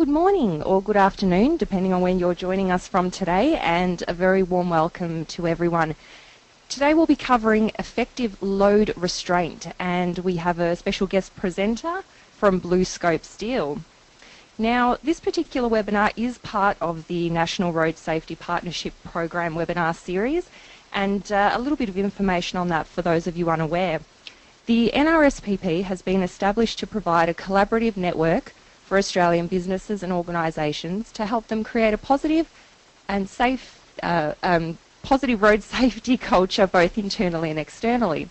good morning or good afternoon, depending on when you're joining us from today, and a very warm welcome to everyone. Today we'll be covering effective load restraint, and we have a special guest presenter from BlueScope Steel. Now, this particular webinar is part of the National Road Safety Partnership Program webinar series, and uh, a little bit of information on that for those of you unaware. The NRSPP has been established to provide a collaborative network for Australian businesses and organisations to help them create a positive and safe, uh, um, positive road safety culture both internally and externally.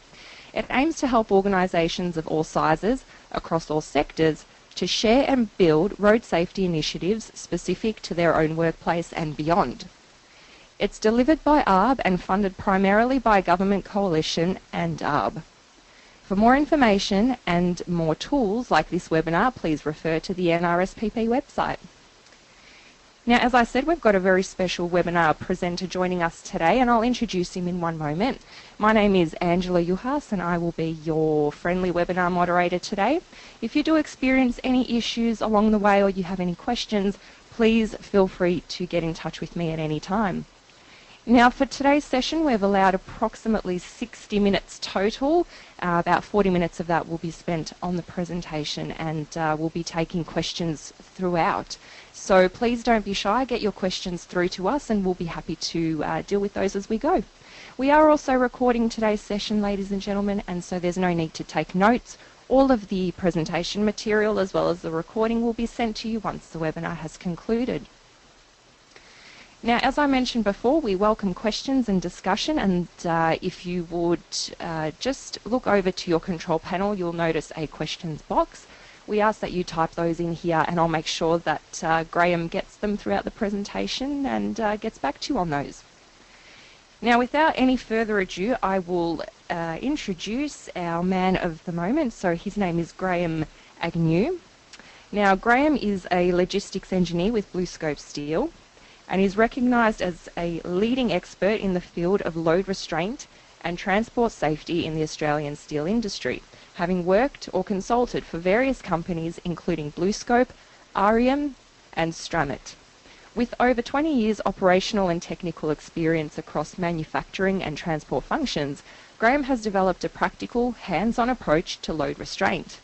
It aims to help organisations of all sizes across all sectors to share and build road safety initiatives specific to their own workplace and beyond. It's delivered by ARB and funded primarily by Government Coalition and ARB. For more information and more tools like this webinar, please refer to the NRSPP website. Now, as I said, we've got a very special webinar presenter joining us today, and I'll introduce him in one moment. My name is Angela Juhas, and I will be your friendly webinar moderator today. If you do experience any issues along the way or you have any questions, please feel free to get in touch with me at any time. Now for today's session we've allowed approximately 60 minutes total. Uh, about 40 minutes of that will be spent on the presentation and uh, we'll be taking questions throughout. So please don't be shy, get your questions through to us and we'll be happy to uh, deal with those as we go. We are also recording today's session ladies and gentlemen and so there's no need to take notes. All of the presentation material as well as the recording will be sent to you once the webinar has concluded. Now, as I mentioned before, we welcome questions and discussion, and uh, if you would uh, just look over to your control panel, you'll notice a questions box. We ask that you type those in here, and I'll make sure that uh, Graham gets them throughout the presentation and uh, gets back to you on those. Now, without any further ado, I will uh, introduce our man of the moment. So his name is Graham Agnew. Now, Graham is a logistics engineer with BlueScope Steel and is recognised as a leading expert in the field of load restraint and transport safety in the Australian steel industry, having worked or consulted for various companies including BlueScope, Arrium and Stramit. With over 20 years operational and technical experience across manufacturing and transport functions, Graham has developed a practical, hands-on approach to load restraint.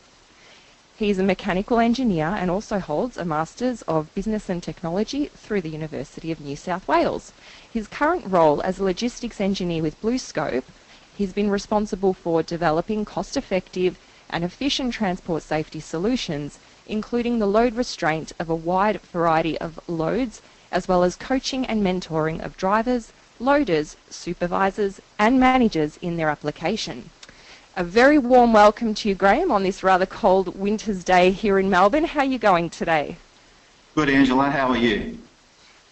He is a mechanical engineer and also holds a Masters of Business and Technology through the University of New South Wales. His current role as a logistics engineer with BlueScope, he's been responsible for developing cost-effective and efficient transport safety solutions, including the load restraint of a wide variety of loads, as well as coaching and mentoring of drivers, loaders, supervisors and managers in their application. A very warm welcome to you, Graham, on this rather cold winter's day here in Melbourne. How are you going today? Good, Angela. How are you?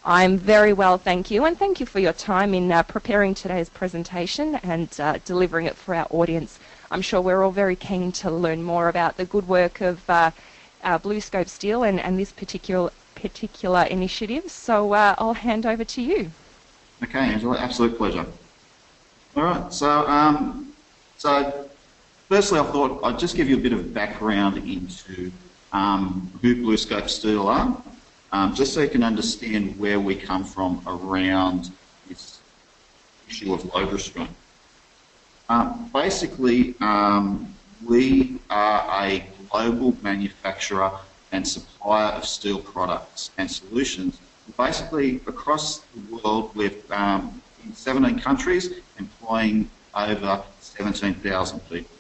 I'm very well, thank you, and thank you for your time in uh, preparing today's presentation and uh, delivering it for our audience. I'm sure we're all very keen to learn more about the good work of uh, BlueScope Steel and, and, this particular particular initiative. So uh, I'll hand over to you. Okay, Angela, absolute pleasure. All right, so um, so Firstly, I thought I'd just give you a bit of background into um, who BlueScope Steel are, um, just so you can understand where we come from around this issue of load restraint. Um, basically, um, we are a global manufacturer and supplier of steel products and solutions. Basically, across the world, we're um, in 17 countries, employing over 17,000 people.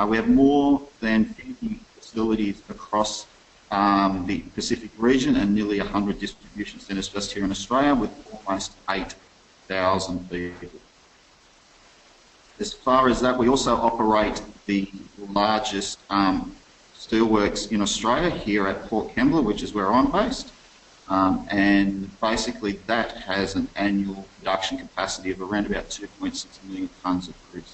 Uh, we have more than 50 facilities across um, the Pacific region and nearly 100 distribution centres just here in Australia with almost 8,000 people. As far as that, we also operate the largest um, steelworks in Australia here at Port Kembla, which is where I'm based. Um, and basically that has an annual production capacity of around about 2.6 million tonnes of crude.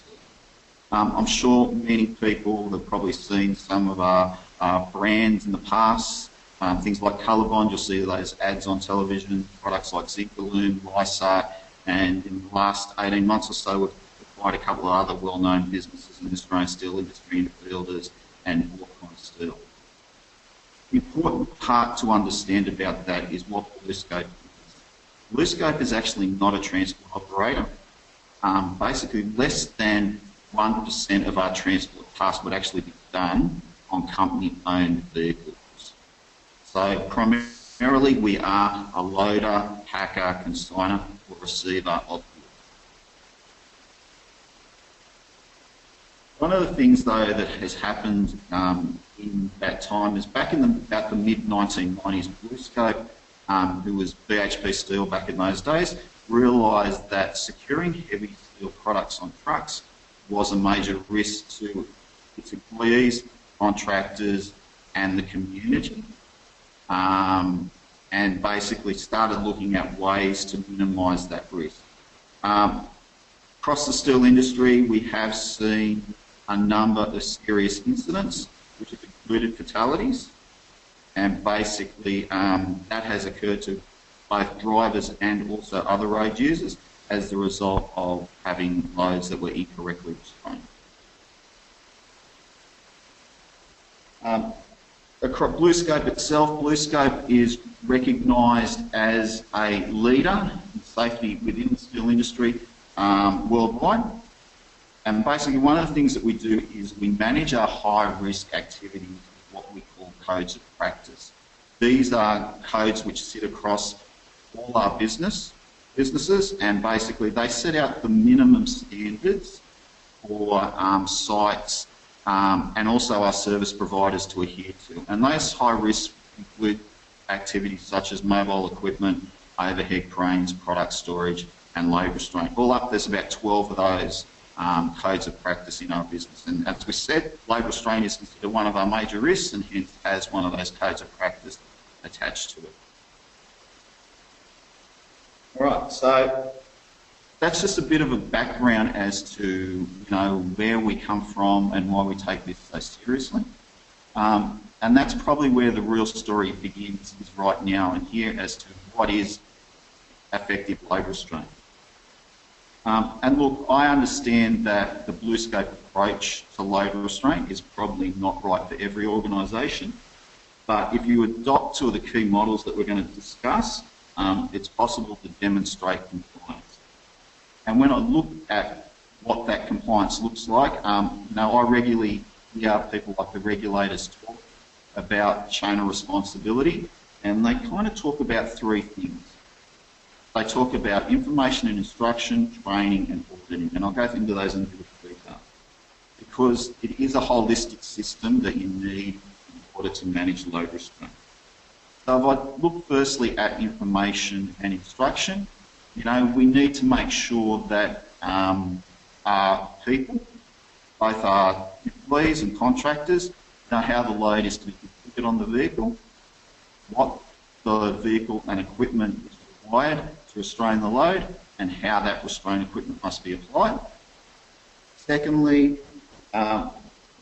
Um, I'm sure many people have probably seen some of our, our brands in the past, um, things like Colorbond, you'll see those ads on television, products like Zincalume, Lysaght, and in the last 18 months or so we've acquired a couple of other well-known businesses in the Australian steel industry, Infielders and Orrcon Steel. The important part to understand about that is what BlueScope is. BlueScope is actually not a transport operator. Um, basically, less than 1% of our transport tasks would actually be done on company-owned vehicles. So primarily we are a loader, packer, consigner or receiver of goods. One of the things, though, that has happened um, in that time is back in the, about the mid 1990s, BlueScope, um, who was BHP Steel back in those days, realised that securing heavy steel products on trucks was a major risk to its employees, contractors, and the community. Um, and basically started looking at ways to minimise that risk. Um, across the steel industry, we have seen a number of serious incidents, which have included fatalities, and basically um, that has occurred to both drivers and also other road users as the result of having loads that were incorrectly restrained. Um, BlueScope itself, BlueScope is recognised as a leader in safety within the steel industry um, worldwide. And basically one of the things that we do is we manage our high risk activities with what we call codes of practice. These are codes which sit across all our business businesses and basically they set out the minimum standards for um, sites um, and also our service providers to adhere to. And those high risks include activities such as mobile equipment, overhead cranes, product storage and load restraint. All up there's about 12 of those um, codes of practice in our business. And as we said, load restraint is considered one of our major risks and hence has one of those codes of practice attached to it. All right, so that's just a bit of a background as to you know where we come from and why we take this so seriously. Um, and that's probably where the real story begins is right now and here as to what is effective labour restraint. Um, and look, I understand that the blue BlueScope approach to labour restraint is probably not right for every organisation, but if you adopt two of the key models that we're going to discuss, um, it's possible to demonstrate compliance. And when I look at what that compliance looks like, um, I regularly hear people like the regulators talk about chain of responsibility, and they kind of talk about three things. They talk about information and instruction, training and auditing, and I'll go into those in a bit of detail. Because it is a holistic system that you need in order to manage load restraint. So if I look firstly at information and instruction, you know, we need to make sure that um, our people, both our employees and contractors, know how the load is to be configured on the vehicle, what the vehicle and equipment is required to restrain the load and how that restraint equipment must be applied. Secondly, uh,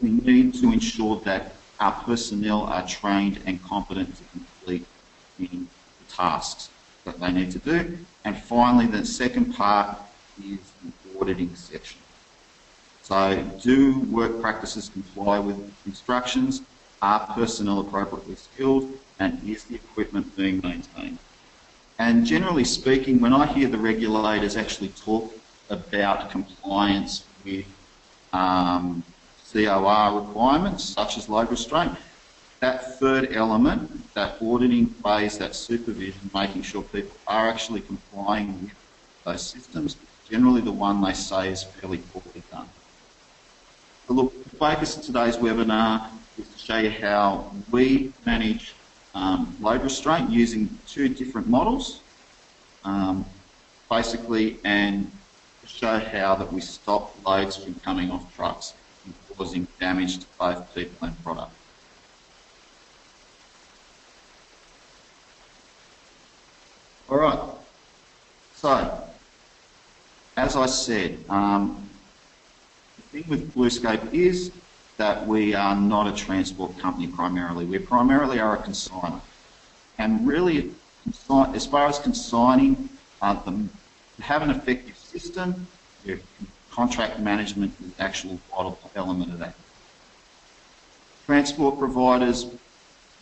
we need to ensure that our personnel are trained and competent to the tasks that they need to do. And finally, the second part is the auditing section. So do work practices comply with instructions? Are personnel appropriately skilled? And is the equipment being maintained? And generally speaking, when I hear the regulators actually talk about compliance with um, COR requirements, such as load restraint, that third element, that auditing phase, that supervision, making sure people are actually complying with those systems, generally the one they say is fairly poorly done. So look, the focus of today's webinar is to show you how we manage um, load restraint using two different models, um, basically, and show how that we stop loads from coming off trucks and causing damage to both people and product. All right. So, as I said, um, the thing with BlueScope is that we are not a transport company primarily. We primarily are a consigner. And really, as far as consigning, uh, the, have an effective system, contract management is the actual vital element of that. Transport providers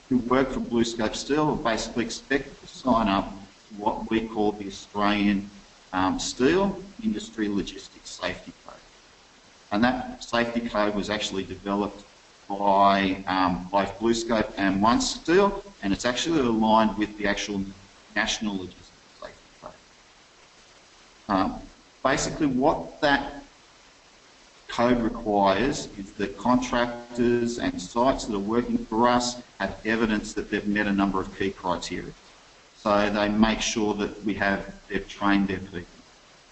who work for BlueScope Steel are basically expected to sign up what we call the Australian um, Steel Industry Logistics Safety Code. And that safety code was actually developed by um, both BlueScope and OneSteel, and it's actually aligned with the actual National Logistics Safety Code. Um, basically, what that code requires is that contractors and sites that are working for us have evidence that they've met a number of key criteria. So they make sure that we have, they've trained their people,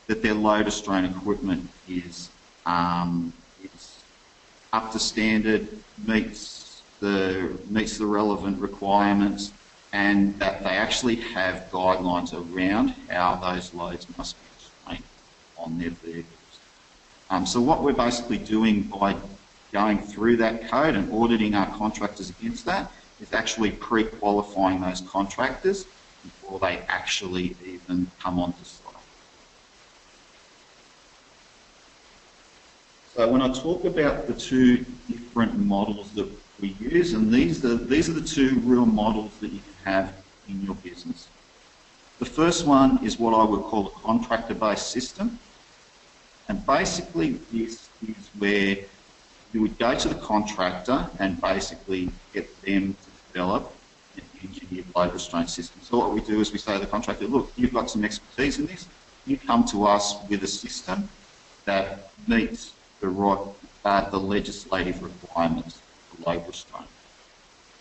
that their load restraint equipment is, um, is up to standard, meets the, meets the relevant requirements, and that they actually have guidelines around how those loads must be trained on their vehicles. Um, so what we're basically doing by going through that code and auditing our contractors against that is actually pre-qualifying those contractors before they actually even come onto site. So when I talk about the two different models that we use, and these are, these are the two real models that you can have in your business. The first one is what I would call a contractor-based system. And basically this is where you would go to the contractor and basically get them to develop engineered load restraint system. So what we do is we say to the contractor, look, you've got some expertise in this, you come to us with a system that meets the right, uh, the legislative requirements for load restraint.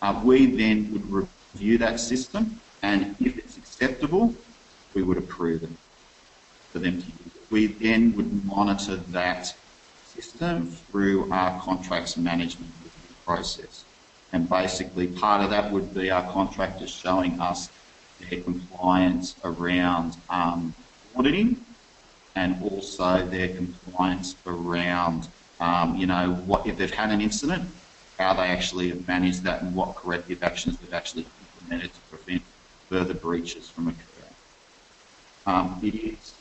Uh, we then would review that system and if it's acceptable, we would approve it for them to use. We then would monitor that system through our contracts management process. And basically part of that would be our contractors showing us their compliance around um, auditing and also their compliance around, um, you know, what if they've had an incident, how they actually have managed that and what corrective actions they've actually implemented to prevent further breaches from occurring. Um, it is,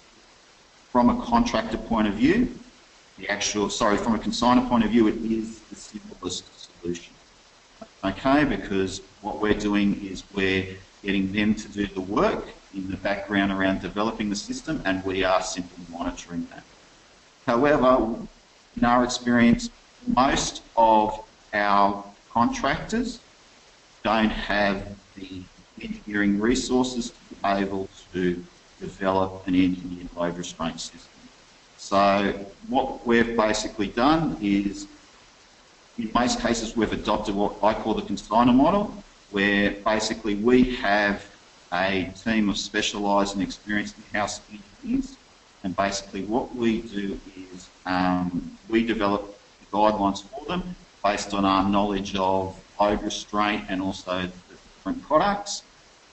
from a contractor point of view, the actual, sorry, from a consigner point of view, it is the simplest solution. Okay, because what we're doing is we're getting them to do the work in the background around developing the system and we are simply monitoring that. However, in our experience, most of our contractors don't have the engineering resources to be able to develop an engineered load restraint system. So what we've basically done is, in most cases, we've adopted what I call the consigner model, where basically we have a team of specialised and experienced in-house engineers, and basically what we do is um, we develop guidelines for them based on our knowledge of load restraint and also the different products,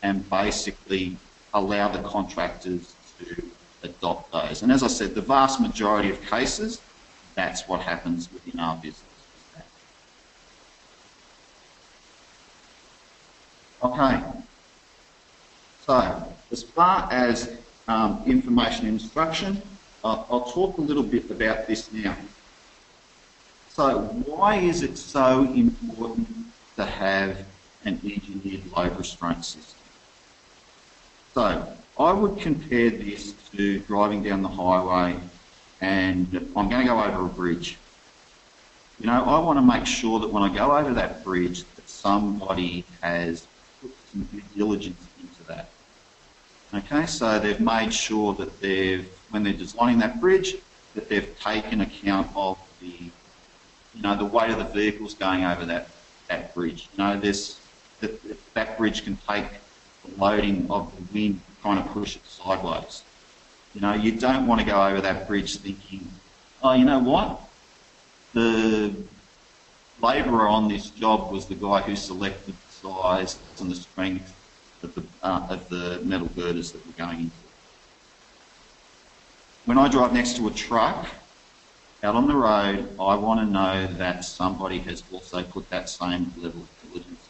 and basically allow the contractors to adopt those. And as I said, the vast majority of cases, that's what happens within our business. Okay. So, as far as um, information instruction, I'll, I'll talk a little bit about this now. So, why is it so important to have an engineered load restraint system? So, I would compare this to driving down the highway and I'm going to go over a bridge. You know, I want to make sure that when I go over that bridge that somebody has some due diligence into that. Okay, so they've made sure that they've, when they're designing that bridge, that they've taken account of the, you know, the weight of the vehicles going over that, that bridge. You know, there's, that, that bridge can take the loading of the wind trying to push it sideways. You know, you don't want to go over that bridge thinking, oh, you know what? The labourer on this job was the guy who selected size and the strength of the, uh, of the metal girders that we're going into. When I drive next to a truck out on the road, I want to know that somebody has also put that same level of diligence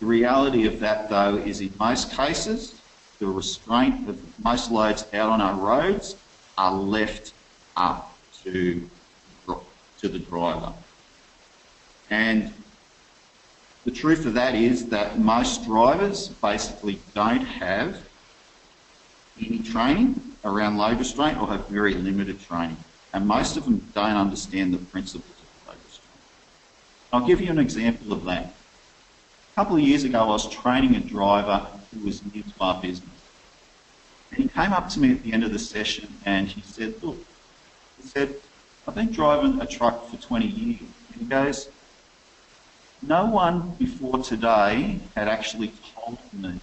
the reality of that, though, is in most cases, the restraint of most loads out on our roads are left up to, to the driver. And the truth of that is that most drivers basically don't have any training around load restraint or have very limited training. And most of them don't understand the principles of load restraint. I'll give you an example of that. A couple of years ago, I was training a driver who was new to our business. And he came up to me at the end of the session and he said, look, he said, I've been driving a truck for 20 years. And he goes, no one before today had actually told me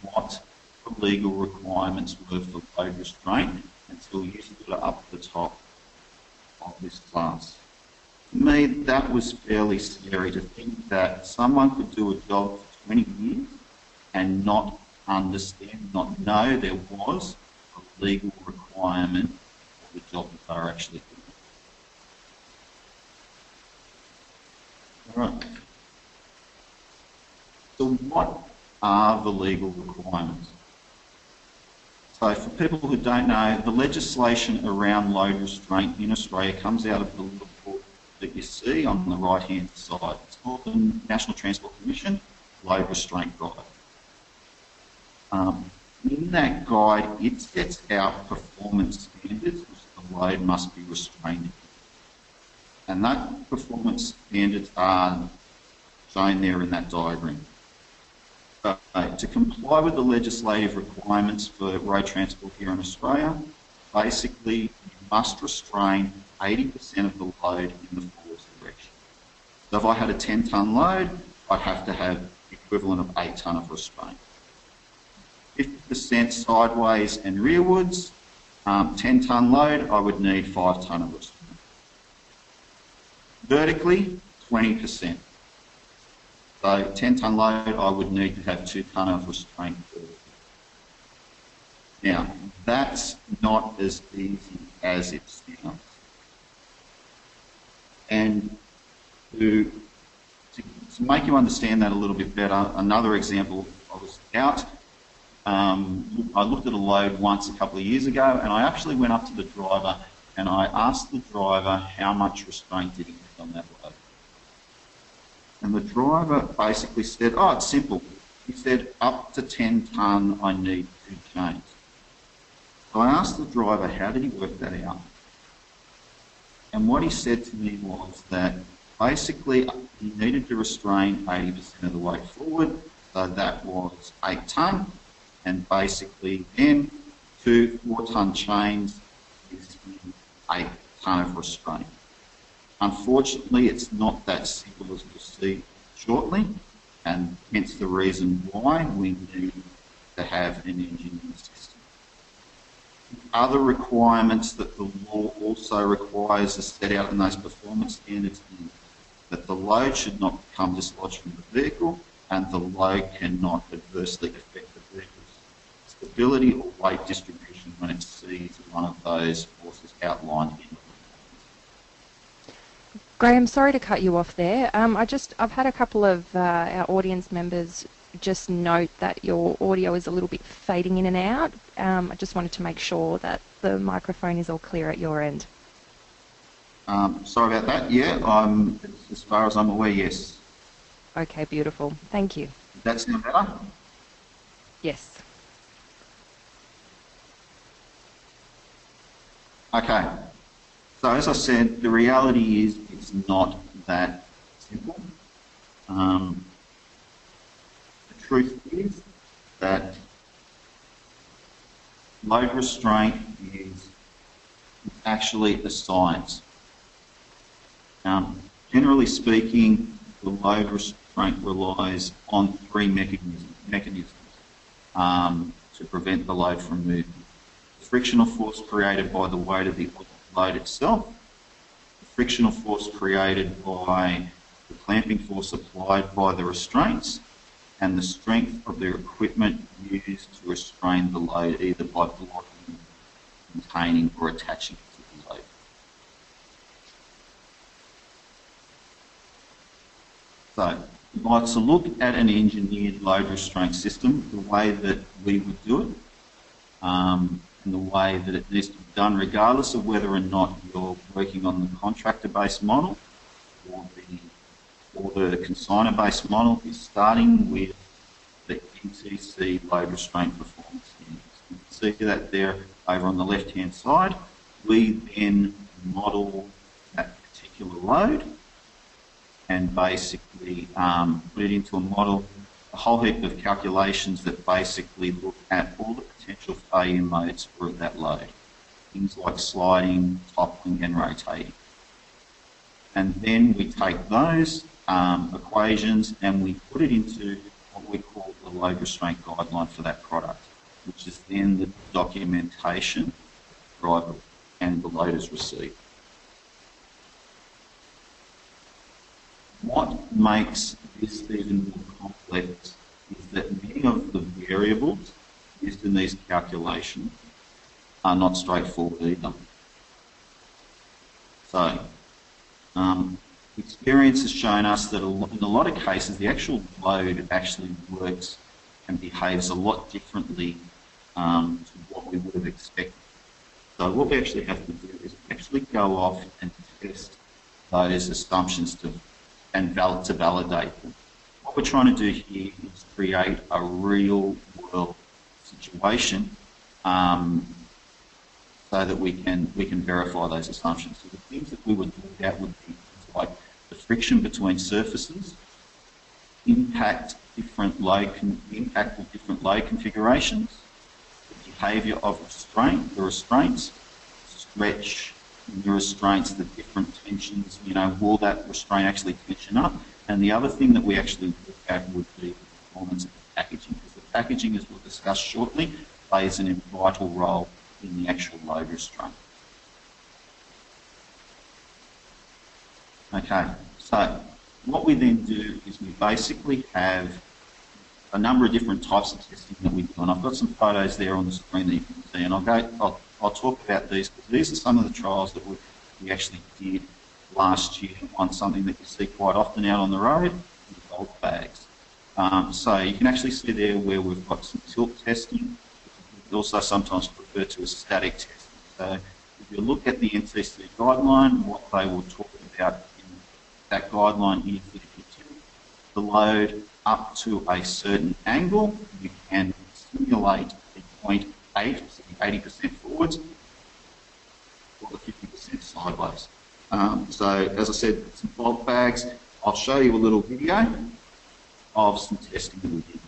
what the legal requirements were for load restraint until you stood up the top of this class. To me, that was fairly scary to think that someone could do a job for 20 years and not understand, not know there was a legal requirement for the job that they were actually doing. All right. So what are the legal requirements? So for people who don't know, the legislation around load restraint in Australia comes out of the report that you see on the right-hand side. It's called the National Transport Commission Load Restraint Guide. Um, in that guide, it sets out performance standards which the load must be restrained. And that performance standards are shown there in that diagram. Uh, to comply with the legislative requirements for road transport here in Australia, basically you must restrain 80% of the load in the forward direction. So if I had a 10 tonne load, I'd have to have the equivalent of 8 tonne of restraint. 50% sideways and rearwards, um, 10 tonne load, I would need 5 tonne of restraint. Vertically, 20%. So 10 tonne load, I would need to have 2 tonne of restraint. Now, that's not as easy as it sounds. And to, to, to, make you understand that a little bit better, another example, I was out, um, I looked at a load once a couple of years ago and I actually went up to the driver and I asked the driver how much restraint did he have on that load. And the driver basically said, oh, it's simple. He said, up to 10 tonne, I need two chains. So I asked the driver, how did he work that out? And what he said to me was that basically he needed to restrain 80% of the weight forward, so that was 8 tonne, and basically then two 4 tonne chains 8 tonne of restraint. Unfortunately, it's not that simple as we'll see shortly, and hence the reason why we need to have an engineering system. Other requirements that the law also requires are set out in those performance standards that the load should not become dislodged from the vehicle and the load cannot adversely affect the vehicle's stability or weight distribution when it exceeds one of those forces outlined in Graham, sorry to cut you off there. Um, I just I've had a couple of uh, our audience members just note that your audio is a little bit fading in and out. Um, I just wanted to make sure that the microphone is all clear at your end. Um, sorry about that. Yeah, I'm, as far as I'm aware, yes. Okay, beautiful. Thank you. Does that sound better? Yes. Okay. So as I said, the reality is it's not that simple. Um, the truth is that load restraint is actually a science. Um, generally speaking, the load restraint relies on three mechanisms, mechanisms um, to prevent the load from moving. Frictional force created by the weight of the load itself, the frictional force created by the clamping force applied by the restraints, and the strength of the equipment used to restrain the load either by blocking, containing or attaching to the load. So, if I to look at an engineered load restraint system, the way that we would do it, um, in the way that it needs to be done, regardless of whether or not you're working on the contractor-based model or the for the consignor-based model is starting with the NTC load restraint performance index. You can see that there over on the left-hand side. We then model that particular load and basically um, put it into a model, whole heap of calculations that basically look at all the potential failure modes for that load. Things like sliding, toppling and rotating. And then we take those um, equations and we put it into what we call the load restraint guideline for that product, which is then the documentation driver and the load is received. What makes this even more complex is that many of the variables used in these calculations are not straightforward either. So, um, experience has shown us that in a lot of cases the actual load actually works and behaves a lot differently um, to what we would have expected. So what we actually have to do is actually go off and test those assumptions to and val- to validate them. What we're trying to do here is create a real world situation um, so that we can we can verify those assumptions. So the things that we would look at would be like the friction between surfaces, impact different load con- impact of different load configurations, the behaviour of restraint, the restraints, stretch, the restraints, the different tensions, you know, will that restraint actually tension up? And the other thing that we actually look at would be the performance of the packaging, because the packaging, as we'll discuss shortly, plays an vital role in the actual load restraint. Okay, so what we then do is we basically have a number of different types of testing that we do, and I've got some photos there on the screen that you can see, and I'll go, I'll I'll talk about these because these are some of the trials that we, actually did last year on something that you see quite often out on the road, the bulk bags. Um, so you can actually see there where we've got some tilt testing, also sometimes referred to as static testing. So if you look at the NTC guideline, what they will talk about in that guideline is that if you tilt the load up to a certain angle, you can simulate a point 8, 80% forwards, or the 50% sideways. Um, so as I said, some bulk bags. I'll show you a little video of some testing that we did.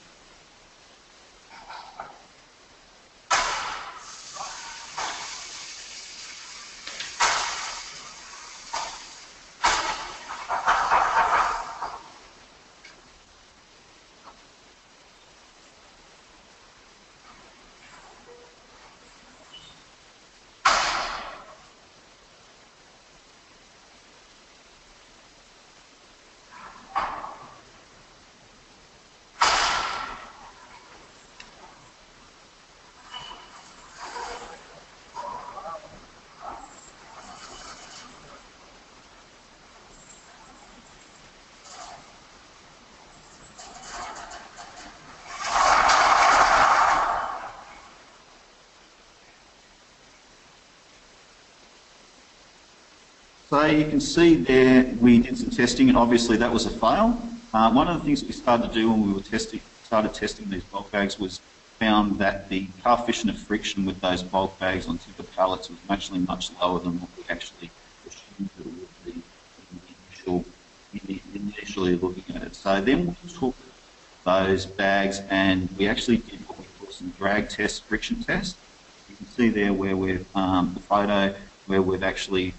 So you can see there we did some testing and obviously that was a fail. Uh, one of the things we started to do when we were testing, started testing these bulk bags was found that the coefficient of friction with those bulk bags on tipper pallets was actually much lower than what we actually assumed it would be initial, initially looking at it. So then we took those bags and we actually did what we call some drag test, friction test. You can see there where we've, um, the photo where we've actually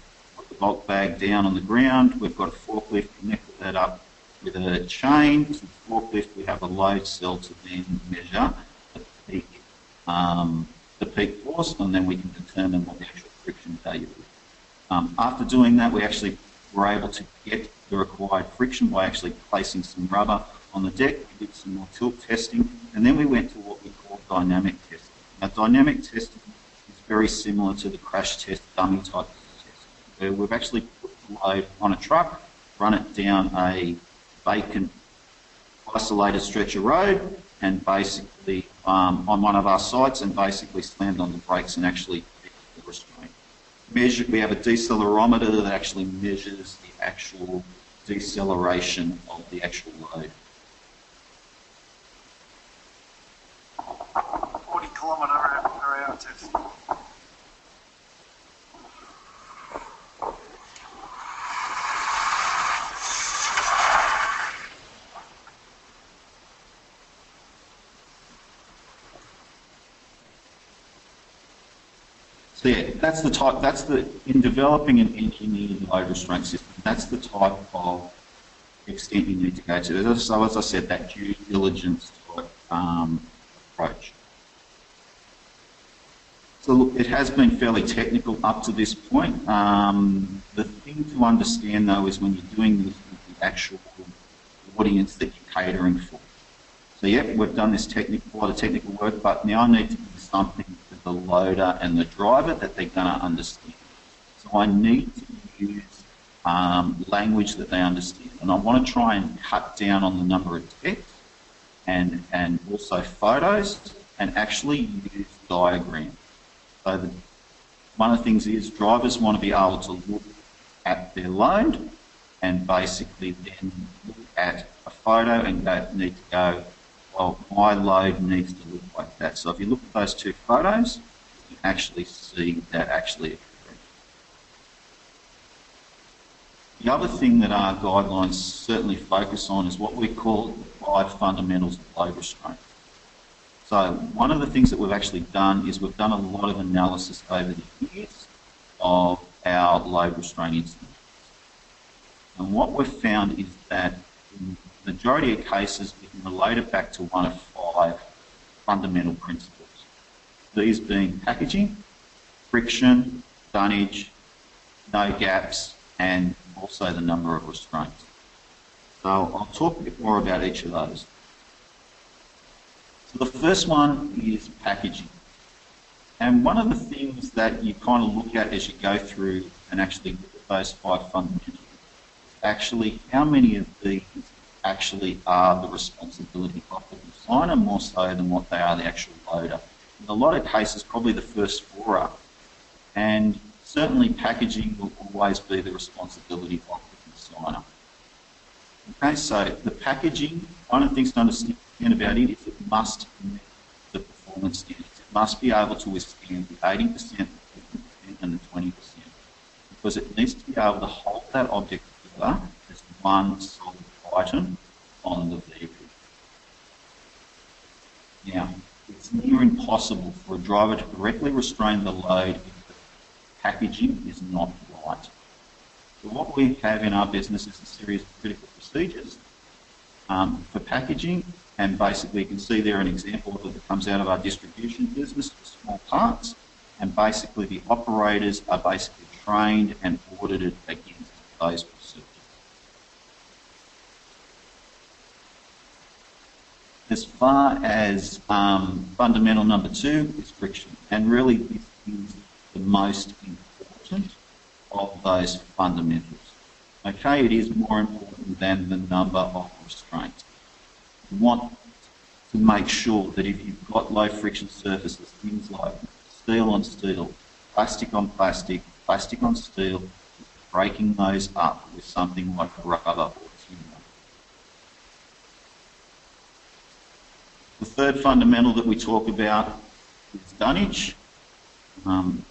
bulk bag down on the ground. We've got a forklift connected that up with a chain. To the forklift, we have a load cell to then measure the peak, um, the peak force, and then we can determine what the actual friction value is. Um, after doing that, we actually were able to get the required friction by actually placing some rubber on the deck. We did some more tilt testing, and then we went to what we call dynamic testing. Now, dynamic testing is very similar to the crash test dummy type we've actually put the load on a truck, run it down a vacant isolated stretch of road, and basically um, on one of our sites, and basically slammed on the brakes and actually the restraint. Measure, we have a decelerometer that actually measures the actual deceleration of the actual load. 40 kilometre per hour test. Yeah, that's the type, that's the, in developing an engineered load restraint system, that's the type of extent you need to go to. So as I said, that due diligence type um, approach. So look, it has been fairly technical up to this point. Um, the thing to understand though is when you're doing this with the actual audience that you're catering for. So yeah, we've done this technical, a lot of technical work, but now I need to do something the loader and the driver that they're going to understand. So I need to use um, language that they understand, and I want to try and cut down on the number of text and and also photos, and actually use diagrams. So the, one of the things is drivers want to be able to look at their load and basically then look at a photo and go, need to go, well, my load needs to look like that. So if you look at those two photos, you actually see that actually occurring. The other thing that our guidelines certainly focus on is what we call the five fundamentals of load restraint. So one of the things that we've actually done is we've done a lot of analysis over the years of our load restraint incidents. And what we've found is that majority of cases we can relate it back to one of five fundamental principles. These being packaging, friction, dunnage, no gaps, and also the number of restraints. So I'll talk a bit more about each of those. So the first one is packaging. And one of the things that you kind of look at as you go through and actually look at those five fundamentals, actually how many of these actually are the responsibility of the designer more so than what they are the actual loader. In a lot of cases, probably the first four are. And certainly packaging will always be the responsibility of the designer. Okay, so the packaging, one of the things to understand about it is it must meet the performance standards. It must be able to withstand the 80%, the 50% and the 20% because it needs to be able to hold that object together as one solid item on the vehicle. Now, it's near impossible for a driver to correctly restrain the load if the packaging is not right. So what we have in our business is a series of critical procedures um, for packaging, and basically you can see there an example of it that comes out of our distribution business for small parts, and basically the operators are basically trained and audited against those procedures. As far as um, fundamental number two is friction, and really this is the most important of those fundamentals. Okay, it is more important than the number of restraints. You want to make sure that if you've got low friction surfaces, things like steel on steel, plastic on plastic, plastic on steel, breaking those up with something like rubber or timber. The third fundamental that we talk about is dunnage. Um,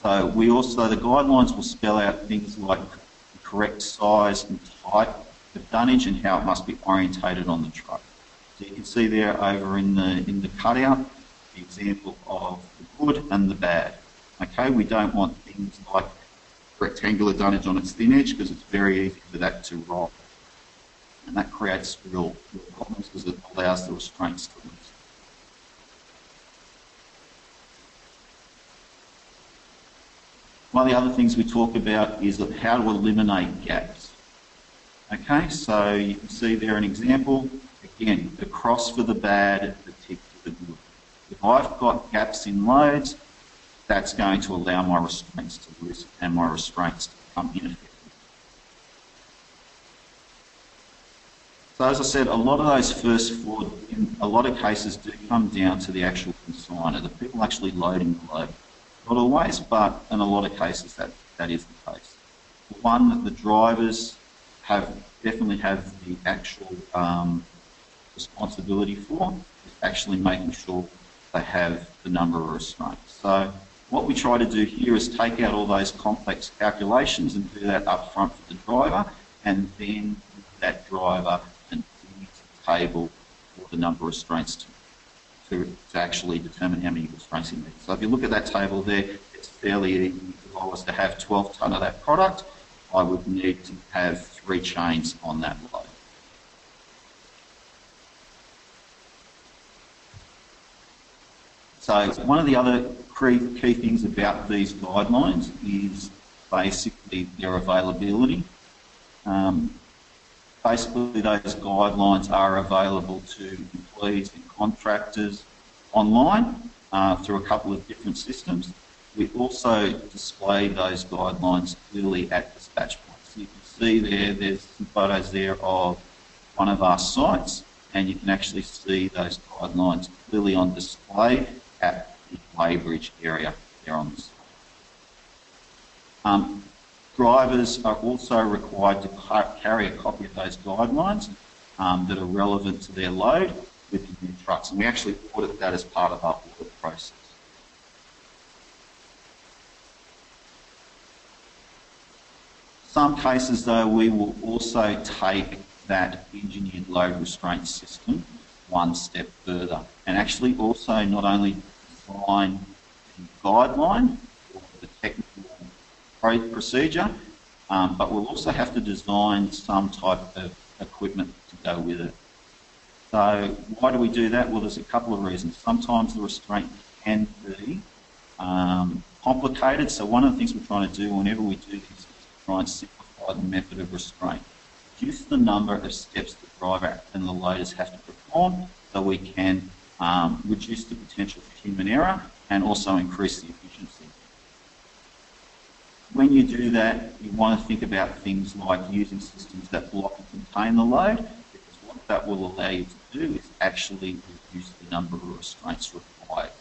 so we also, the guidelines will spell out things like the correct size and type of dunnage and how it must be orientated on the truck. So you can see there over in the, in the cutout, the example of the good and the bad. Okay, we don't want things like rectangular dunnage on its thin edge because it's very easy for that to roll. And that creates real, problems because it allows the restraints to lose. One of the other things we talk about is how to eliminate gaps. Okay, so you can see there an example. Again, the cross for the bad, the tick for the good. If I've got gaps in loads, that's going to allow my restraints to loosen and my restraints to become ineffective. So as I said, a lot of those first four, in a lot of cases, do come down to the actual consigner, the people actually loading the load. Not always, but in a lot of cases that, that is the case. One that the drivers have definitely have the actual um, responsibility for is actually making sure they have the number of restraints. So what we try to do here is take out all those complex calculations and do that up front for the driver and then that driver table for the number of restraints to, to, to actually determine how many restraints he needs. So if you look at that table there, it's fairly easy. If I was to have 12 tonne of that product, I would need to have three chains on that load. So one of the other key things about these guidelines is basically their availability. Um, basically, those guidelines are available to employees and contractors online uh, through a couple of different systems. We also display those guidelines clearly at dispatch points. You can see there, there's some photos there of one of our sites, and you can actually see those guidelines clearly on display at the weighbridge area there on the site. Um, drivers are also required to carry a copy of those guidelines um, that are relevant to their load with the new trucks, and we actually audit that as part of our audit process. Some cases, though, we will also take that engineered load restraint system one step further and actually also not only define the guideline or the technical procedure, um, but we'll also have to design some type of equipment to go with it. So why do we do that? Well, there's a couple of reasons. Sometimes the restraint can be um, complicated. So one of the things we're trying to do whenever we do this is try and simplify the method of restraint. Reduce the number of steps the driver and the loaders have to perform so we can um, reduce the potential for human error and also increase the efficiency. When you do that, you want to think about things like using systems that block and contain the load, because what that will allow you to do is actually reduce the number of restraints required.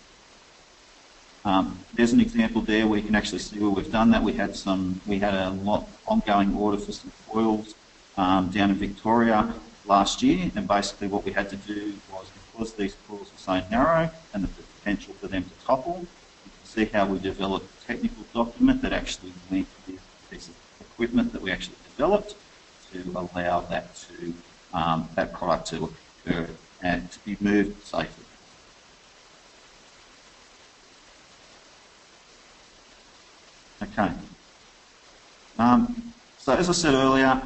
Um, there's an example there where you can actually see where we've done that. We had some, we had a lot ongoing order for some foils um, down in Victoria last year, and basically what we had to do was because these coils were so narrow and the potential for them to topple, you can see how we developed technical document that actually linked this piece of equipment that we actually developed to allow that to um, that product to occur and to be moved safely. Okay. Um, so as I said earlier,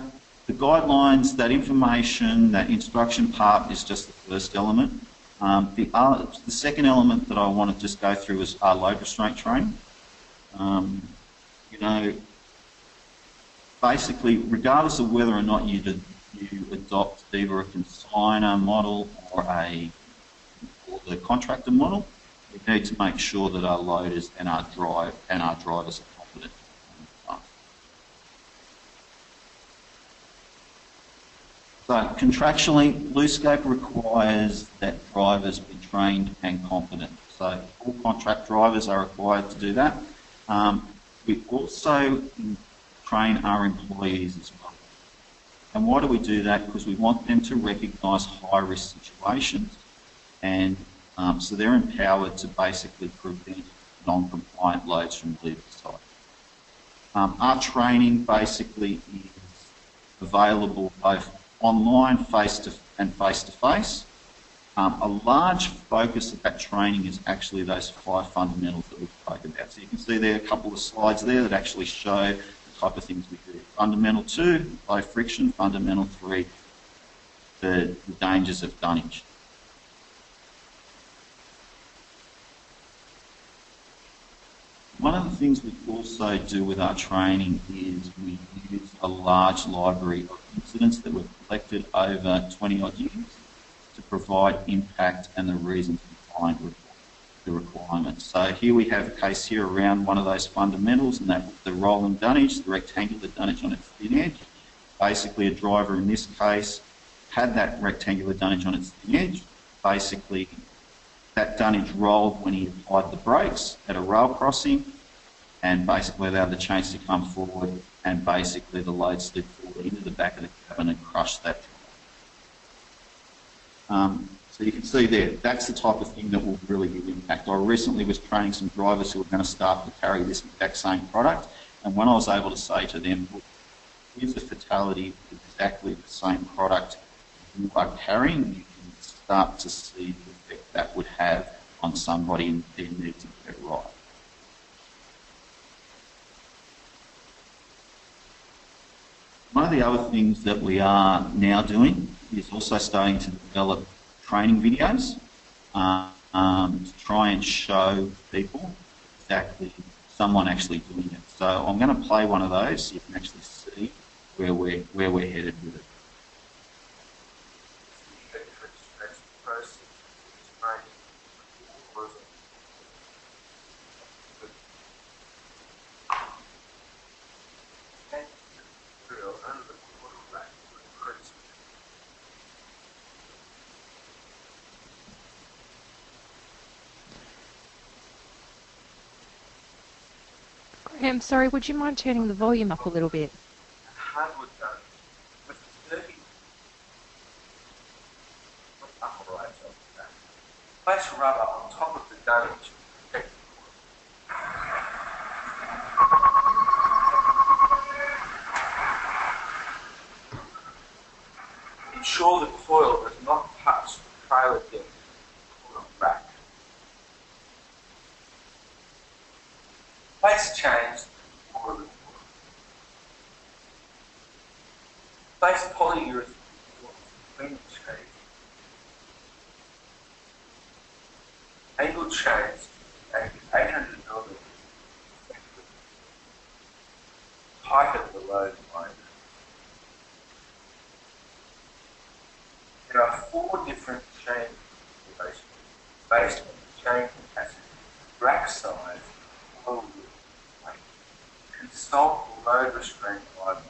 the guidelines, that information, that instruction part is just the first element. Um, the, uh, the second element that I want to just go through is our load restraint training. Um, you know, basically, regardless of whether or not you, did, you adopt either a consigner model or a or the contractor model, we need to make sure that our loaders and our drive and our drivers are competent. So contractually, BlueScope requires that drivers be trained and competent. So all contract drivers are required to do that. Um, we also train our employees as well. And why do we do that? Because we want them to recognise high-risk situations and um, so they're empowered to basically prevent non-compliant loads from leaving the site. Um, our training basically is available both online face to and face to face. Um, a large focus of that training is actually those five fundamentals that we spoke about. So you can see there a couple of slides there that actually show the type of things we do. Fundamental two, low friction. Fundamental three, the, the dangers of dunnage. One of the things we also do with our training is we use a large library of incidents that we've collected over 20 odd years provide impact and the reasons behind the requirements. So here we have a case here around one of those fundamentals and that the rolling dunnage, the rectangular dunnage on its thin edge. Basically a driver in this case had that rectangular dunnage on its thin edge. Basically that dunnage rolled when he applied the brakes at a rail crossing and basically allowed the chains to come forward and basically the load slid forward into the back of the cabin and crushed that. Um, so you can see there, that's the type of thing that will really give impact. I recently was training some drivers who were going to start to carry this exact same product, and when I was able to say to them, look, here's a fatality with exactly the same product you are carrying, you can start to see the effect that would have on somebody and their needs to get it right. One of the other things that we are now doing is also starting to develop training videos uh, um, to try and show people exactly someone actually doing it. So I'm going to play one of those so you can actually see where we're, where we're headed with it. Graham, sorry, would you mind turning the volume up a little bit gun with 30 upper right of that. Place rubber on top of the gun to protect the coil. Ensure the coil does not touch the trailer deck or the back. Place chains for the coil. Place polyurethane between the chains. Angled chains and 800 millimeters. Tighten the. There are four different chain configurations based on the chain capacity, rack size, load weight. Consult load restraint guidelines.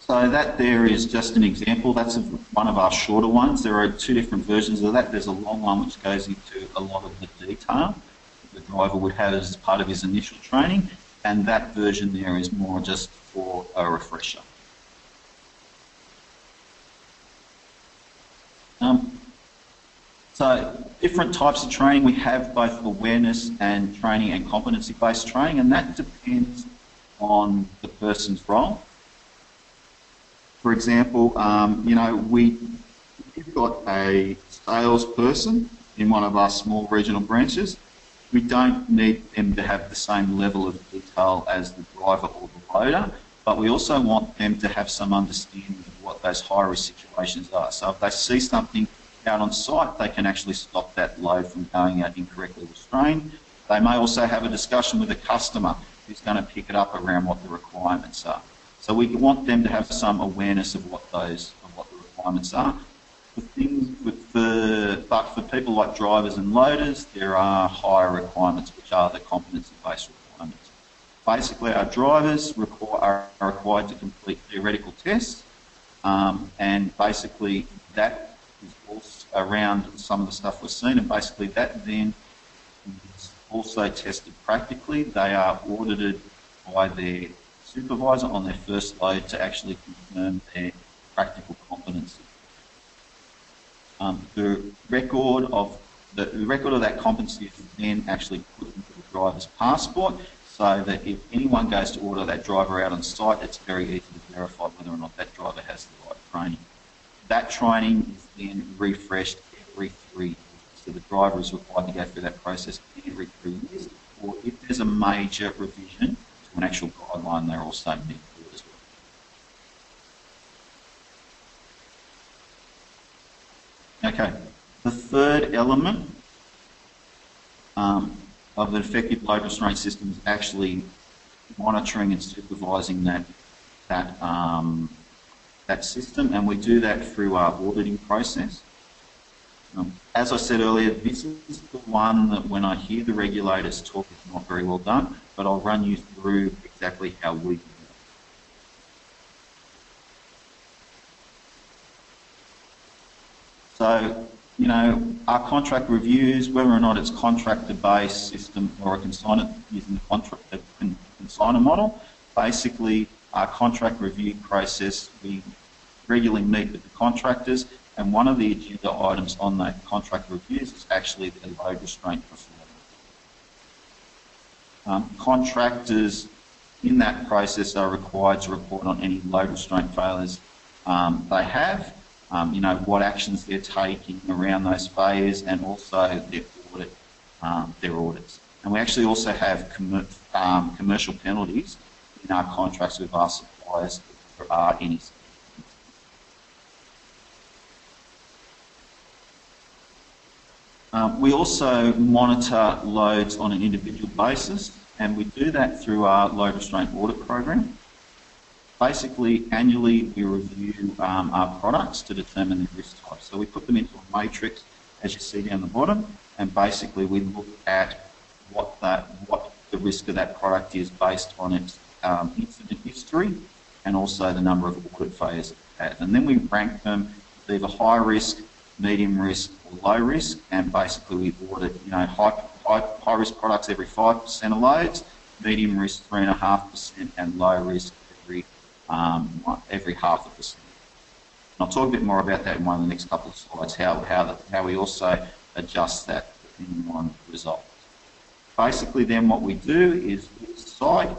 So that there is just an example. That's one of our shorter ones. There are two different versions of that. There's a long one which goes into a lot of the detail the driver would have as part of his initial training, and that version there is more just for a refresher. Um, so different types of training. We have both awareness and training and competency-based training, and that depends on the person's role. For example, um, you know, we, we've got a salesperson in one of our small regional branches. We don't need them to have the same level of detail as the driver or the loader, but we also want them to have some understanding of what those high risk situations are. So if they see something out on site, they can actually stop that load from going out incorrectly restrained. They may also have a discussion with a customer who's going to pick it up around what the requirements are. So we want them to have some awareness of what those of what the requirements are. For things the, but for people like drivers and loaders, there are higher requirements, which are the competency-based requirements. Basically, our drivers require, are required to complete theoretical tests, um, and basically that is also around some of the stuff we've seen, and basically that then is also tested practically. They are audited by their supervisor on their first load to actually confirm their practical competency. Um, the record of the, the record of that competency is then actually put into the driver's passport so that if anyone goes to order that driver out on site, it's very easy to verify whether or not that driver has the right training. That training is then refreshed every three years. So the driver is required to go through that process every three years, or if there's a major revision to an actual guideline, they're also need to do it as well. Okay, the third element um, of an effective load restraint system is actually monitoring and supervising that that um, that system, and we do that through our auditing process. Um, as I said earlier, this is the one that when I hear the regulators talk, it's not very well done, but I'll run you through exactly how we do it. So you know, our contract reviews, whether or not it's contractor-based system or a consignor using the contract, consignor model, basically our contract review process, we regularly meet with the contractors, and one of the agenda items on that contract reviews is actually the load restraint performance. Um, contractors in that process are required to report on any load restraint failures um, they have, um, you know, what actions they're taking around those failures and also their audit, um, their audits. And we actually also have com- um, commercial penalties in our contracts with our suppliers if there are any. Um, we also monitor loads on an individual basis, and we do that through our load restraint audit program. Basically, annually we review um, our products to determine the risk type. So we put them into a matrix, as you see down the bottom, and basically we look at what that what the risk of that product is based on its um, incident history and also the number of audit failures it. And then we rank them either high risk, medium risk, or low risk, and basically we audit, you know, high, high, high risk products every 5% of loads, medium risk 3.5%, and low risk um, every half percent. And I'll talk a bit more about that in one of the next couple of slides, how, how, the, how we also adjust that depending on results. Basically then what we do is we decide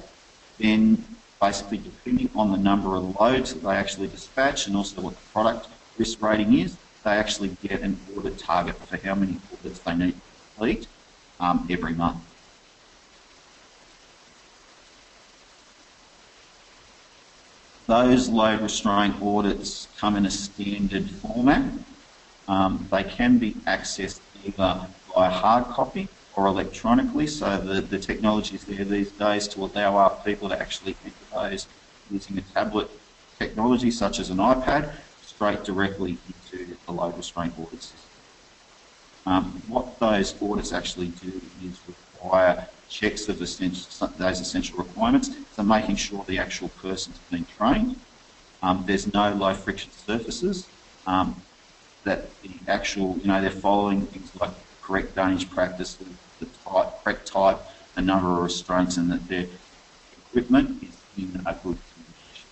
then basically depending on the number of loads that they actually dispatch and also what the product risk rating is, they actually get an audit target for how many audits they need to complete um, every month. Those load restraint audits come in a standard format. Um, they can be accessed either by hard copy or electronically, so the, the technology is there these days to allow our people to actually enter those using a tablet technology such as an iPad straight directly into the load restraint audit system. Um, what those audits actually do is require checks of essential, those essential requirements, so making sure the actual person's been trained. Um, there's no low friction surfaces. Um, that the actual, you know, they're following things like correct dunnage practice, the type, correct type, the number of restraints, and that their equipment is in a good condition.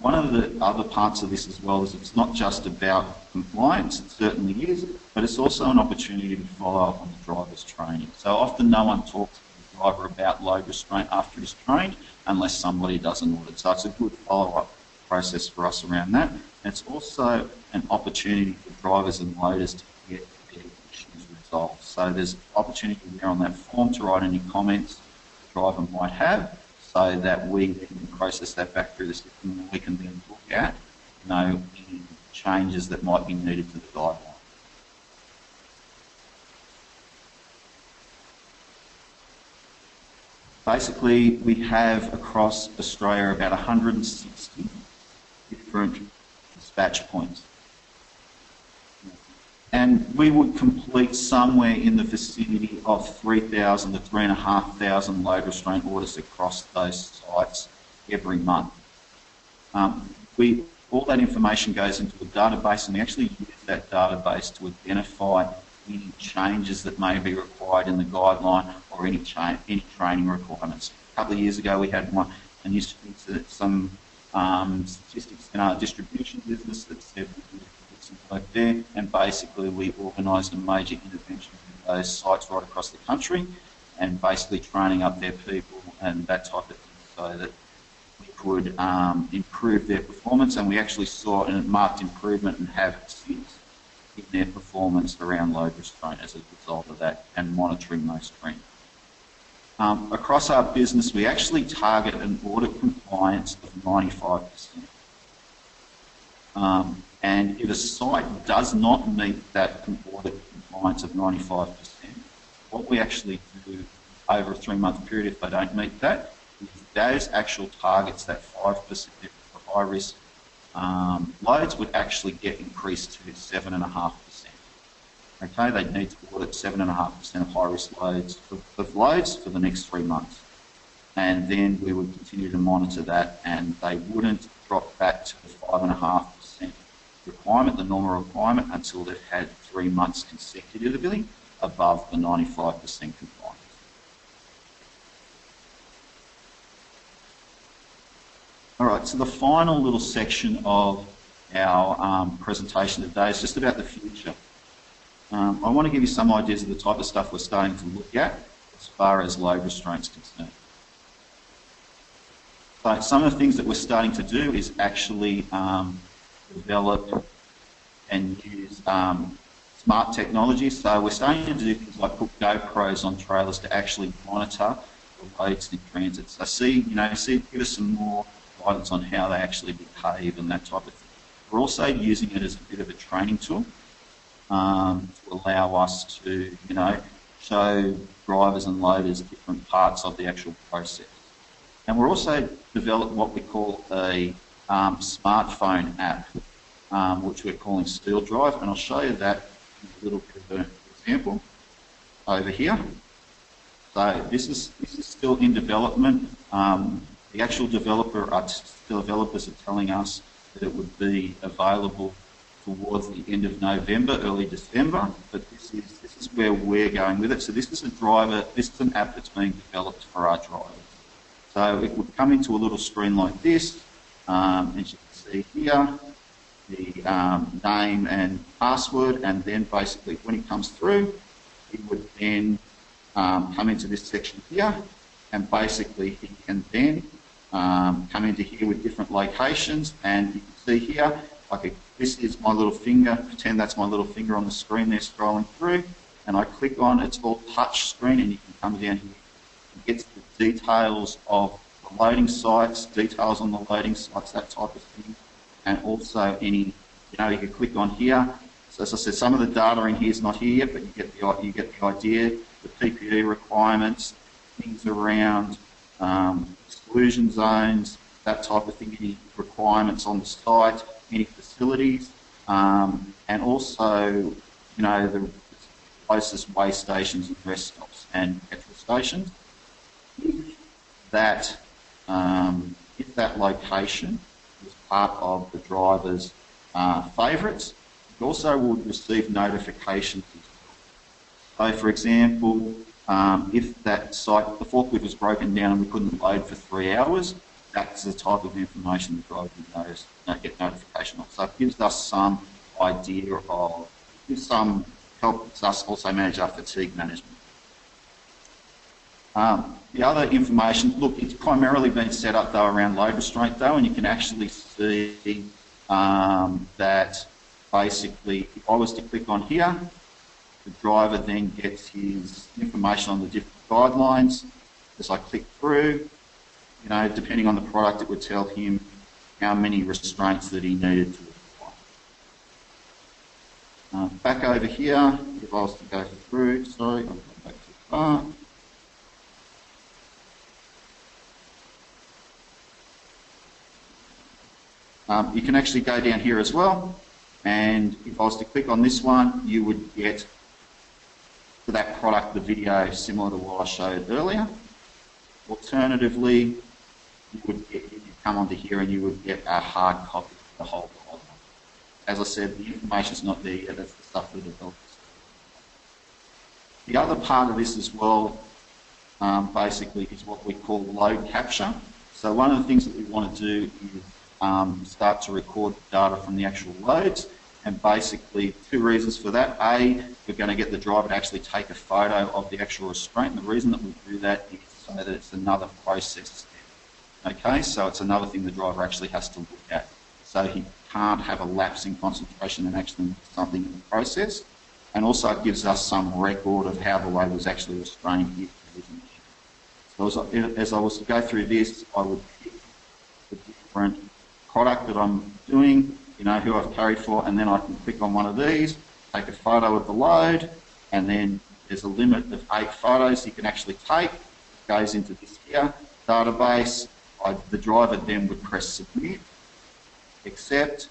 One of the other parts of this as well is it's not just about compliance, it certainly is, but it's also an opportunity to follow up on the driver's training. So often no one talks to the driver about load restraint after he's trained unless somebody does an audit. So it's a good follow-up process for us around that. And it's also an opportunity for drivers and loaders to get their issues resolved. So there's opportunity there on that form to write any comments the driver might have so that we can process that back through the system and we can then look at you know, any changes that might be needed to the guideline. Basically, we have across Australia about 160 different dispatch points. And we would complete somewhere in the vicinity of 3,000 to 3,500 load restraint orders across those sites every month. Um, we, all that information goes into a database and we actually use that database to identify any changes that may be required in the guideline or any, cha- any training requirements. A couple of years ago we had one, and used to some um, statistics in our distribution business that said we did some work there, and basically we organised a major intervention in those sites right across the country, and basically training up their people and that type of thing, so that we could um, improve their performance, and we actually saw a marked improvement and have since in their performance around load restraint as a result of that, and monitoring those trends. Um, across our business, we actually target an audit compliance of 95%. Um, and if a site does not meet that audit compliance of 95%, what we actually do over a three-month period, if they don't meet that, is those actual targets, that 5% for high-risk um, loads, would actually get increased to 7.5%. Okay, they'd need to audit 7.5% of high-risk loads of loads for the next three months. And then we would continue to monitor that and they wouldn't drop back to the 5.5% requirement, the normal requirement, until they've had three months consecutively above the 95% compliance. All right, so the final little section of our um, presentation today is just about the future. Um, I want to give you some ideas of the type of stuff we're starting to look at as far as load restraints concerned. So some of the things that we're starting to do is actually um, develop and use um, smart technology. So we're starting to do things like put GoPros on trailers to actually monitor the loads in transit. So see, you know, see, give us some more guidance on how they actually behave and that type of thing. We're also using it as a bit of a training tool um, to allow us to, you know, show drivers and loaders different parts of the actual process. And we're also developed what we call a um, smartphone app, um, which we're calling Steel Drive, and I'll show you that in a little bit of an example over here. So this is this is still in development. Um, the actual developer, our developers are telling us that it would be available towards the end of November, early December, but this is, this is where we're going with it. So this is a driver, this is an app that's being developed for our drivers. So it would come into a little screen like this, um, as you can see here, the um, name and password, and then basically when it comes through, it would then um, come into this section here, and basically he can then um, come into here with different locations, and you can see here, like this is my little finger, pretend that's my little finger on the screen there scrolling through, and I click on, it's all touch screen, and you can come down here and get the details of the loading sites, details on the loading sites, that type of thing, and also any, you know, you can click on here. So as I said, some of the data in here is not here yet, but you get the, you get the idea, the PPE requirements, things around um, exclusion zones, that type of thing, any requirements on the site, any facilities, um, and also, you know, the closest way stations and rest stops and petrol stations. That, um, if that location was part of the driver's uh, favourites, it also would receive notifications. So, for example, um, if that site, the forklift was broken down and we couldn't load for three hours, that's the type of information the driver would notice, get notification of. So it gives us some idea of, gives some, helps us also manage our fatigue management. Um, the other information, look, it's primarily been set up though around load restraint though, and you can actually see um, that basically if I was to click on here, the driver then gets his information on the different guidelines. As I click through, you know, depending on the product, it would tell him how many restraints that he needed to apply. Uh, back over here, if I was to go through, sorry, I'll go back to far. Um, you can actually go down here as well, and if I was to click on this one, you would get for that product the video similar to what I showed earlier. Alternatively, you would get, come onto here and you would get a hard copy of the whole product. As I said, the information's not there yet, that's the stuff that developers. The other part of this as well, um, basically, is what we call load capture. So one of the things that we want to do is um, start to record data from the actual loads and basically, two reasons for that. A, we're going to get the driver to actually take a photo of the actual restraint. And the reason that we do that is so that it's another process step. Okay, so it's another thing the driver actually has to look at. So he can't have a lapse in concentration and actually something in the process. And also it gives us some record of how the load was actually restrained. So as I, as I was to go through this, I would pick the different product that I'm doing, you know, who I've carried for, and then I can click on one of these, take a photo of the load, and then there's a limit of eight photos you can actually take. It goes into this here database. I, the driver then would press submit, accept,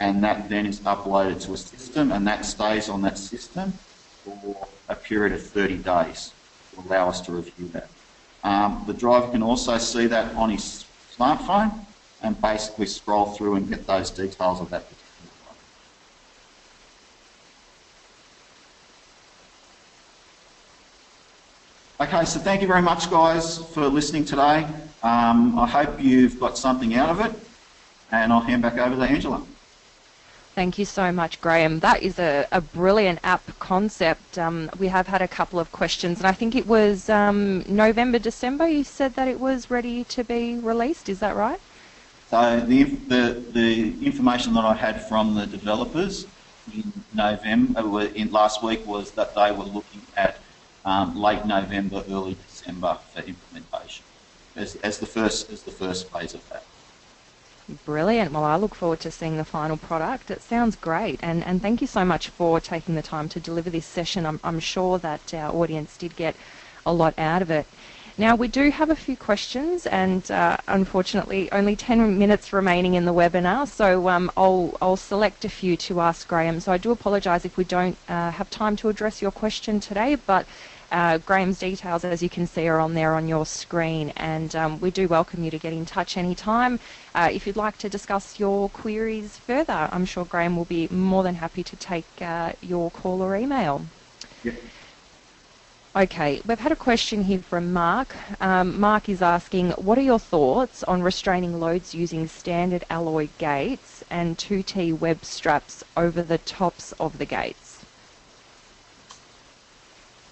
and that then is uploaded to a system, and that stays on that system for a period of 30 days to allow us to review that. Um, the driver can also see that on his smartphone, and basically scroll through and get those details of that particular one. Okay, so thank you very much, guys, for listening today. Um, I hope you've got something out of it, and I'll hand back over to Angela. Thank you so much, Graham. That is a, a brilliant app concept. Um, we have had a couple of questions, and I think it was um, November, December, you said that it was ready to be released. Is that right? So the, the, the information that I had from the developers in November, uh, in last week, was that they were looking at um, late November, early December for implementation as, as the first as the first phase of that. Brilliant. Well, I look forward to seeing the final product. It sounds great. And, and thank you so much for taking the time to deliver this session. I'm, I'm sure that our audience did get a lot out of it. Now, we do have a few questions, and uh, unfortunately, only 10 minutes remaining in the webinar, so um, I'll, I'll select a few to ask Graham. So I do apologise if we don't uh, have time to address your question today, but uh, Graham's details, as you can see, are on there on your screen, and um, we do welcome you to get in touch anytime. Uh, if you'd like to discuss your queries further, I'm sure Graham will be more than happy to take uh, your call or email. Yep. Okay, we've had a question here from Mark. Um, Mark is asking, what are your thoughts on restraining loads using standard alloy gates and 2T web straps over the tops of the gates?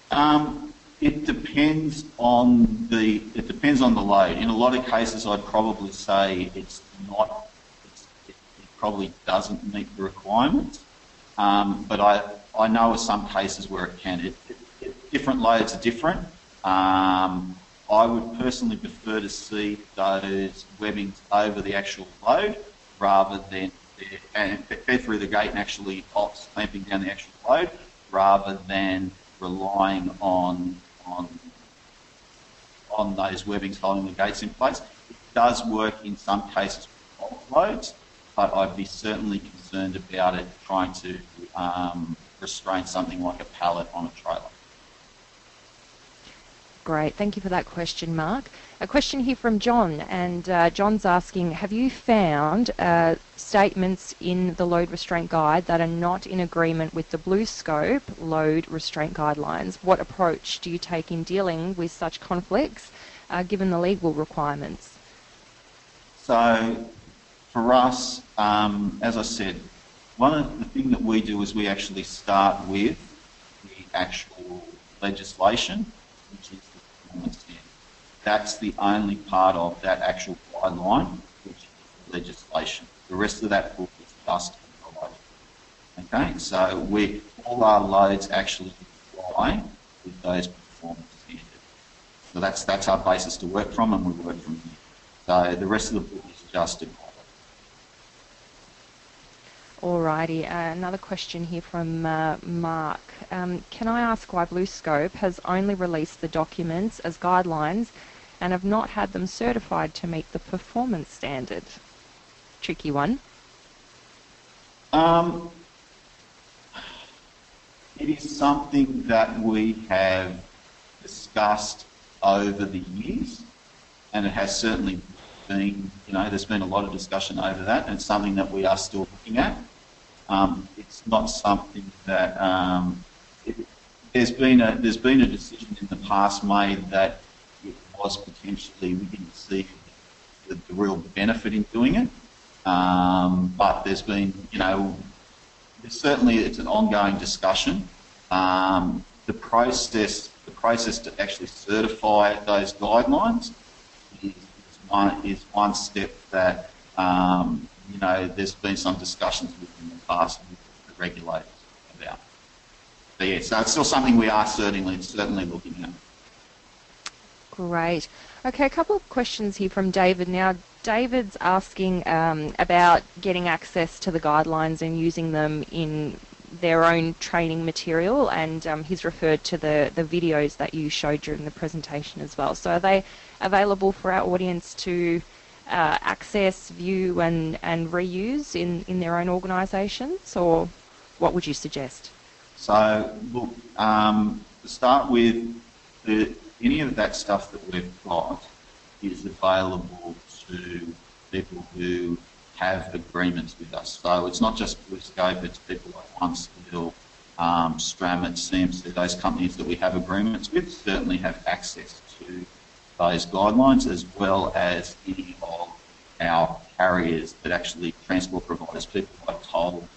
Um, it depends on the it depends on the load. In a lot of cases, I'd probably say it's not. It's, it, it probably doesn't meet the requirements. Um, but I I know of some cases where it can. It, different loads are different. Um, I would personally prefer to see those webbings over the actual load rather than and fed through the gate and actually clamping down the actual load rather than relying on on on those webbings holding the gates in place. It does work in some cases with loads, but I'd be certainly concerned about it trying to um, restrain something like a pallet on a trailer. Great, thank you for that question, Mark. A question here from John, and uh, John's asking Have you found uh, statements in the load restraint guide that are not in agreement with the BlueScope load restraint guidelines? What approach do you take in dealing with such conflicts uh, given the legal requirements? So, for us, um, as I said, one of the things that we do is we actually start with the actual legislation, which is that's the only part of that actual guideline, which is legislation. The rest of that book is just provided. Okay, so we all our loads actually comply with those performance standards. So that's that's our basis to work from, and we work from here. So the rest of the book is just a Alrighty, uh, another question here from uh, Mark. Um, can I ask why BlueScope has only released the documents as guidelines and have not had them certified to meet the performance standard? Tricky one. Um, it is something that we have discussed over the years, and it has certainly been, you know, there's been a lot of discussion over that, and it's something that we are still looking at. Um, it's not something that um, it, there's been a there's been a decision in the past made that it was potentially we didn't see the, the real benefit in doing it, um, but there's been you know there's certainly it's an ongoing discussion. Um, the process the process to actually certify those guidelines is, is one is one step that um, you know, there's been some discussions within the past with the regulators about. But yeah, so it's still something we are certainly certainly looking at. Great. Okay, a couple of questions here from David. Now, David's asking um, about getting access to the guidelines and using them in their own training material, and um, he's referred to the, the videos that you showed during the presentation as well. So, are they available for our audience to uh, access, view, and, and reuse in, in their own organisations, or what would you suggest? So, look, um, to start with, the, any of that stuff that we've got is available to people who have agreements with us. So it's not just BlueScope, it's people like OneSteel, um, Stramit, CMC, those companies that we have agreements with certainly have access to those guidelines as well as any our carriers that actually transport providers, people like Toll,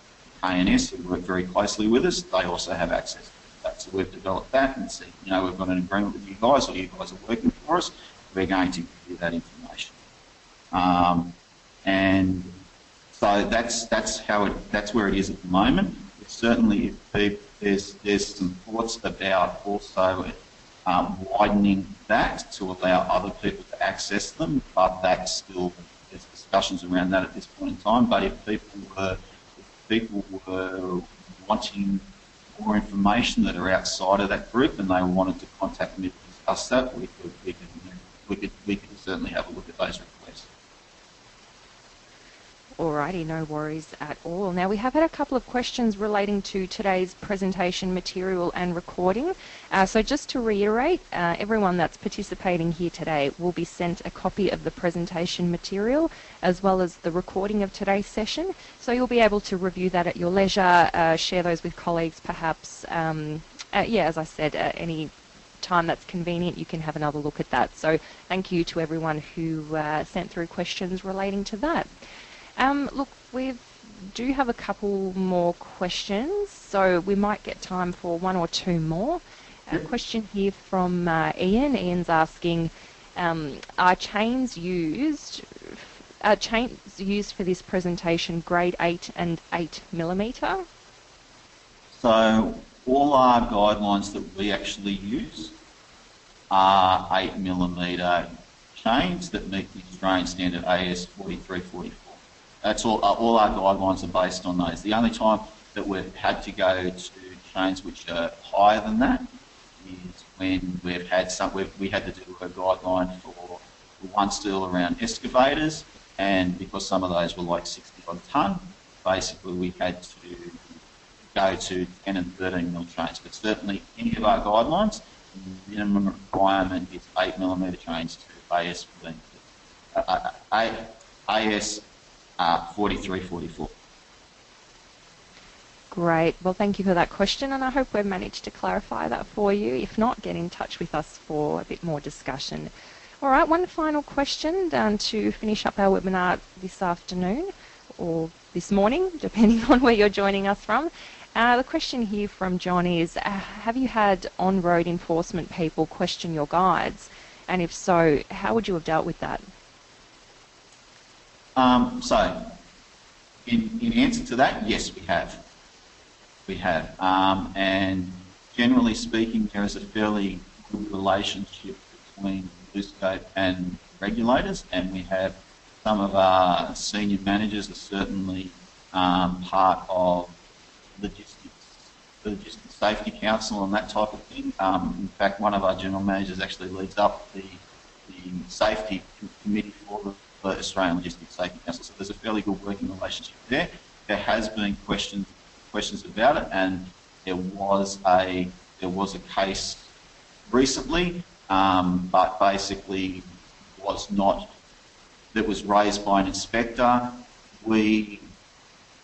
ANS who work very closely with us, they also have access to that. So we've developed that and said, you know, we've got an agreement with you guys or you guys are working for us, we're going to give you that information. Um, and so that's that's how it that's where it is at the moment. certainly, there's there's some thoughts about also um, widening that to allow other people to access them, but that's still discussions around that at this point in time. But if people were if people were wanting more information that are outside of that group and they wanted to contact me to discuss that, we could we could we could we could certainly have a look at those. Alrighty, no worries at all. Now we have had a couple of questions relating to today's presentation material and recording. Uh, so just to reiterate, uh, everyone that's participating here today will be sent a copy of the presentation material as well as the recording of today's session. So you'll be able to review that at your leisure, uh, share those with colleagues perhaps. Um, yeah, as I said, any time that's convenient, you can have another look at that. So thank you to everyone who uh, sent through questions relating to that. Um, look, we do have a couple more questions, so we might get time for one or two more. A question here from uh, Ian. Ian's asking, um, are chains used are chains used for this presentation grade 8 and 8 millimetre? So all our guidelines that we actually use are 8 millimetre chains that meet the Australian standard AS 4344. That's all. Uh, all our guidelines are based on those. The only time that we've had to go to chains which are higher than that is when we've had some. We've, we had to do a guideline for, OneSteel around excavators, and because some of those were like 60 odd ton, basically we had to go to 10 and 13 mil chains. But certainly any of our guidelines, the minimum requirement is 8 millimetre chains to AS 15, uh, AS uh, 4344. Great. Well, thank you for that question, and I hope we've managed to clarify that for you. If not, get in touch with us for a bit more discussion. All right, one final question to finish up our webinar this afternoon or this morning, depending on where you're joining us from. Uh, the question here from John is uh, Have you had on road enforcement people question your guides? And if so, how would you have dealt with that? Um, so, in, in answer to that, yes, we have. We have. Um, and generally speaking, there is a fairly good relationship between BlueScope and regulators, and we have some of our senior managers are certainly um, part of logistics, the Logistics Safety Council and that type of thing. Um, in fact, one of our general managers actually leads up the, the safety committee for the the Australian Logistics Safety Council. So there's a fairly good working relationship there. There has been questions questions about it, and there was a there was a case recently, um, but basically was not that was raised by an inspector. We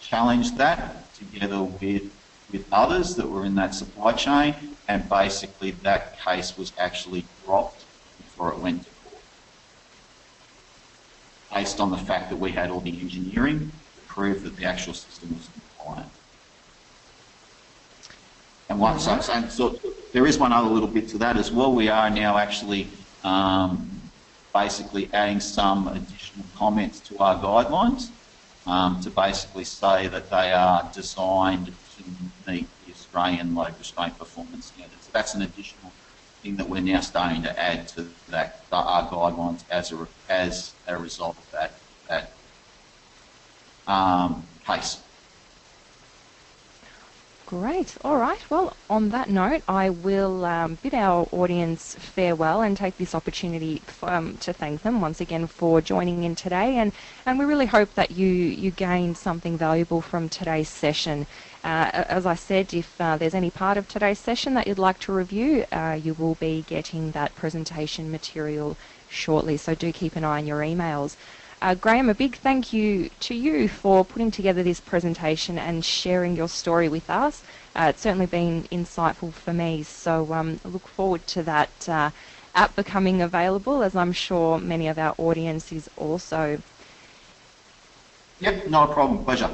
challenged that together with with others that were in that supply chain, and basically that case was actually dropped before it went to based on the fact that we had all the engineering to prove that the actual system was compliant. And one, so, so, so, there is one other little bit to that as well. We are now actually um, basically adding some additional comments to our guidelines um, to basically say that they are designed to meet the Australian load restraint performance standards. That's an additional thing that we're now starting to add to that our guidelines as a as a result of that that um, case. Great. All right. Well, on that note, I will um, bid our audience farewell and take this opportunity um, to thank them once again for joining in today. And, and we really hope that you, you gained something valuable from today's session. Uh, as I said, if uh, there's any part of today's session that you'd like to review, uh, you will be getting that presentation material shortly. So do keep an eye on your emails. Uh, Graham, a big thank you to you for putting together this presentation and sharing your story with us. Uh, it's certainly been insightful for me, so um, I look forward to that uh, app becoming available, as I'm sure many of our audience is also. Yep, not a problem. Pleasure.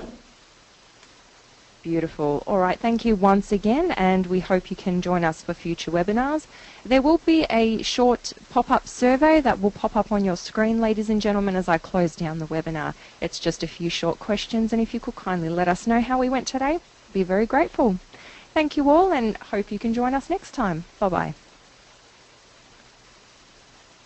Beautiful. All right, thank you once again, and we hope you can join us for future webinars. There will be a short pop-up survey that will pop up on your screen, ladies and gentlemen, as I close down the webinar. It's just a few short questions, and if you could kindly let us know how we went today, be very grateful. Thank you all, and hope you can join us next time. Bye-bye.